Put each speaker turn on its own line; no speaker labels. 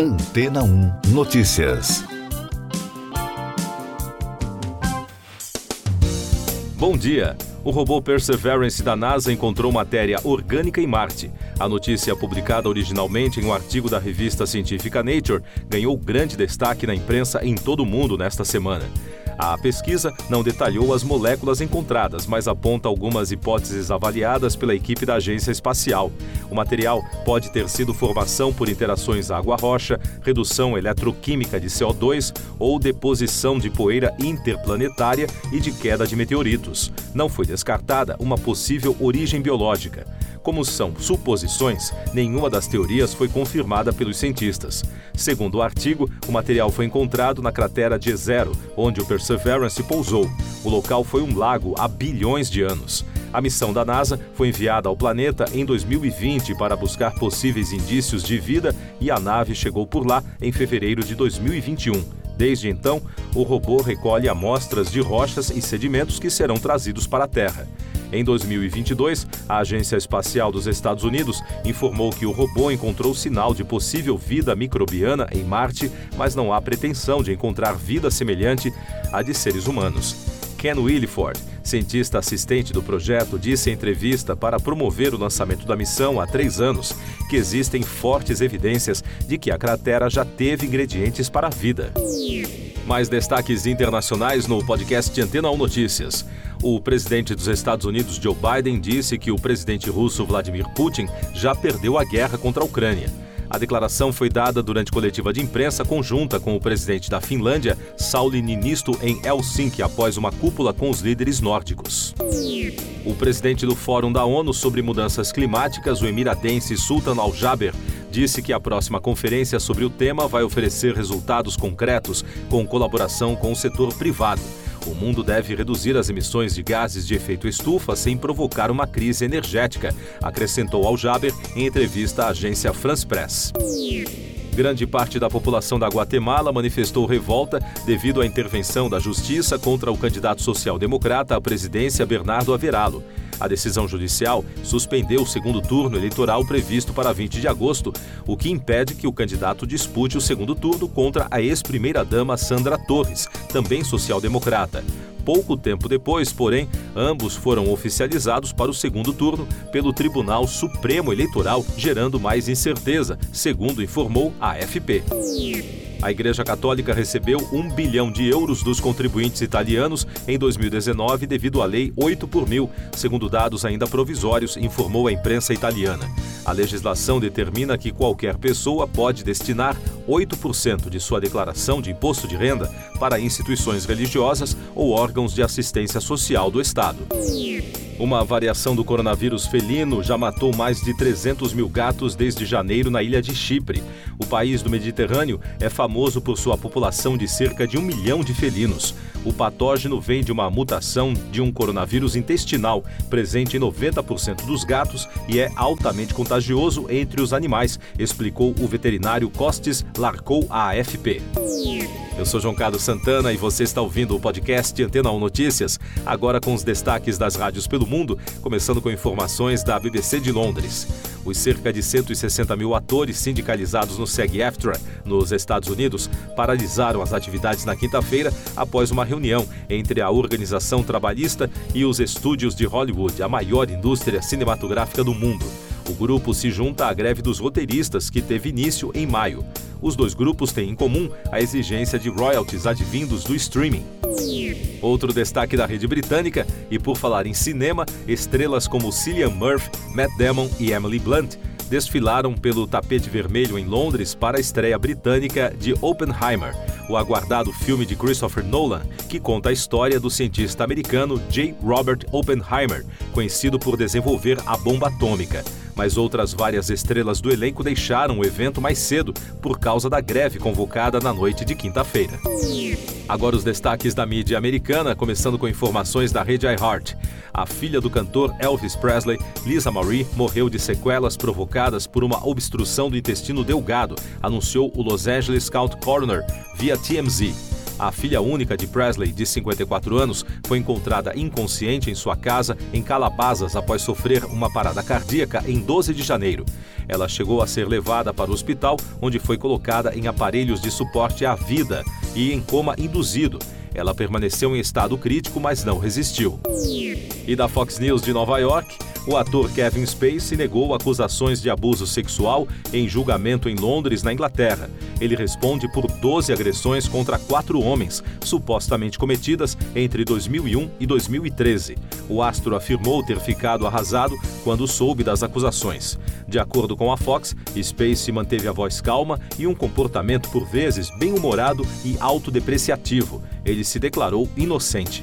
Antena 1 Notícias.
Bom dia. O robô Perseverance da NASA encontrou matéria orgânica em Marte. A notícia, publicada originalmente em um artigo da revista científica Nature, ganhou grande destaque na imprensa em todo o mundo nesta semana. A pesquisa não detalhou as moléculas encontradas, mas aponta algumas hipóteses avaliadas pela equipe da Agência Espacial. O material pode ter sido formação por interações água-rocha, redução eletroquímica de CO2 ou deposição de poeira interplanetária e de queda de meteoritos. Não foi descartada uma possível origem biológica. Como são suposições, nenhuma das teorias foi confirmada pelos cientistas. Segundo o artigo, o material foi encontrado na cratera de Zero, onde o Perseverance pousou. O local foi um lago há bilhões de anos. A missão da NASA foi enviada ao planeta em 2020 para buscar possíveis indícios de vida e a nave chegou por lá em fevereiro de 2021. Desde então, o robô recolhe amostras de rochas e sedimentos que serão trazidos para a Terra. Em 2022, a Agência Espacial dos Estados Unidos informou que o robô encontrou sinal de possível vida microbiana em Marte, mas não há pretensão de encontrar vida semelhante à de seres humanos. Ken Williford, cientista assistente do projeto, disse em entrevista para promover o lançamento da missão há três anos que existem fortes evidências de que a cratera já teve ingredientes para a vida. Mais destaques internacionais no podcast Antena 1 Notícias. O presidente dos Estados Unidos, Joe Biden, disse que o presidente russo Vladimir Putin já perdeu a guerra contra a Ucrânia. A declaração foi dada durante coletiva de imprensa conjunta com o presidente da Finlândia, Sauli Niinisto, em Helsinki, após uma cúpula com os líderes nórdicos. O presidente do Fórum da ONU sobre Mudanças Climáticas, o emiradense Sultan Al-Jaber, disse que a próxima conferência sobre o tema vai oferecer resultados concretos com colaboração com o setor privado. O mundo deve reduzir as emissões de gases de efeito estufa sem provocar uma crise energética, acrescentou Al Jaber em entrevista à agência France Press. Grande parte da população da Guatemala manifestou revolta devido à intervenção da justiça contra o candidato social-democrata à presidência Bernardo Averalo. A decisão judicial suspendeu o segundo turno eleitoral previsto para 20 de agosto, o que impede que o candidato dispute o segundo turno contra a ex-primeira-dama Sandra Torres, também social-democrata. Pouco tempo depois, porém, ambos foram oficializados para o segundo turno pelo Tribunal Supremo Eleitoral, gerando mais incerteza, segundo informou a AFP. A Igreja Católica recebeu um bilhão de euros dos contribuintes italianos em 2019 devido à Lei 8 por mil, segundo dados ainda provisórios, informou a imprensa italiana. A legislação determina que qualquer pessoa pode destinar 8% de sua declaração de imposto de renda para instituições religiosas ou órgãos de assistência social do Estado. Uma variação do coronavírus felino já matou mais de 300 mil gatos desde janeiro na ilha de Chipre. O país do Mediterrâneo é famoso por sua população de cerca de um milhão de felinos. O patógeno vem de uma mutação de um coronavírus intestinal, presente em 90% dos gatos e é altamente contagioso entre os animais, explicou o veterinário Costes Larcou à AFP. Eu sou João Carlos Santana e você está ouvindo o podcast Antena 1 Notícias, agora com os destaques das rádios pelo mundo, começando com informações da BBC de Londres. Os cerca de 160 mil atores sindicalizados no SEG-AFTRA, nos Estados Unidos, paralisaram as atividades na quinta-feira após uma reunião entre a organização trabalhista e os estúdios de Hollywood, a maior indústria cinematográfica do mundo. O grupo se junta à greve dos roteiristas, que teve início em maio. Os dois grupos têm em comum a exigência de royalties advindos do streaming. Outro destaque da rede britânica, e por falar em cinema, estrelas como Cillian Murphy, Matt Damon e Emily Blunt desfilaram pelo tapete vermelho em Londres para a estreia britânica de Oppenheimer, o aguardado filme de Christopher Nolan, que conta a história do cientista americano J. Robert Oppenheimer, conhecido por desenvolver a bomba atômica mas outras várias estrelas do elenco deixaram o evento mais cedo por causa da greve convocada na noite de quinta-feira. Agora os destaques da mídia americana, começando com informações da rede iHeart. A filha do cantor Elvis Presley, Lisa Marie, morreu de sequelas provocadas por uma obstrução do intestino delgado, anunciou o Los Angeles County Coroner via TMZ. A filha única de Presley, de 54 anos, foi encontrada inconsciente em sua casa em Calabasas após sofrer uma parada cardíaca em 12 de janeiro. Ela chegou a ser levada para o hospital, onde foi colocada em aparelhos de suporte à vida e em coma induzido. Ela permaneceu em estado crítico, mas não resistiu. E da Fox News de Nova York, o ator Kevin Spacey negou acusações de abuso sexual em julgamento em Londres, na Inglaterra. Ele responde por 12 agressões contra quatro homens, supostamente cometidas entre 2001 e 2013. O astro afirmou ter ficado arrasado quando soube das acusações. De acordo com a Fox, Spacey manteve a voz calma e um comportamento por vezes bem-humorado e autodepreciativo. Ele se declarou inocente.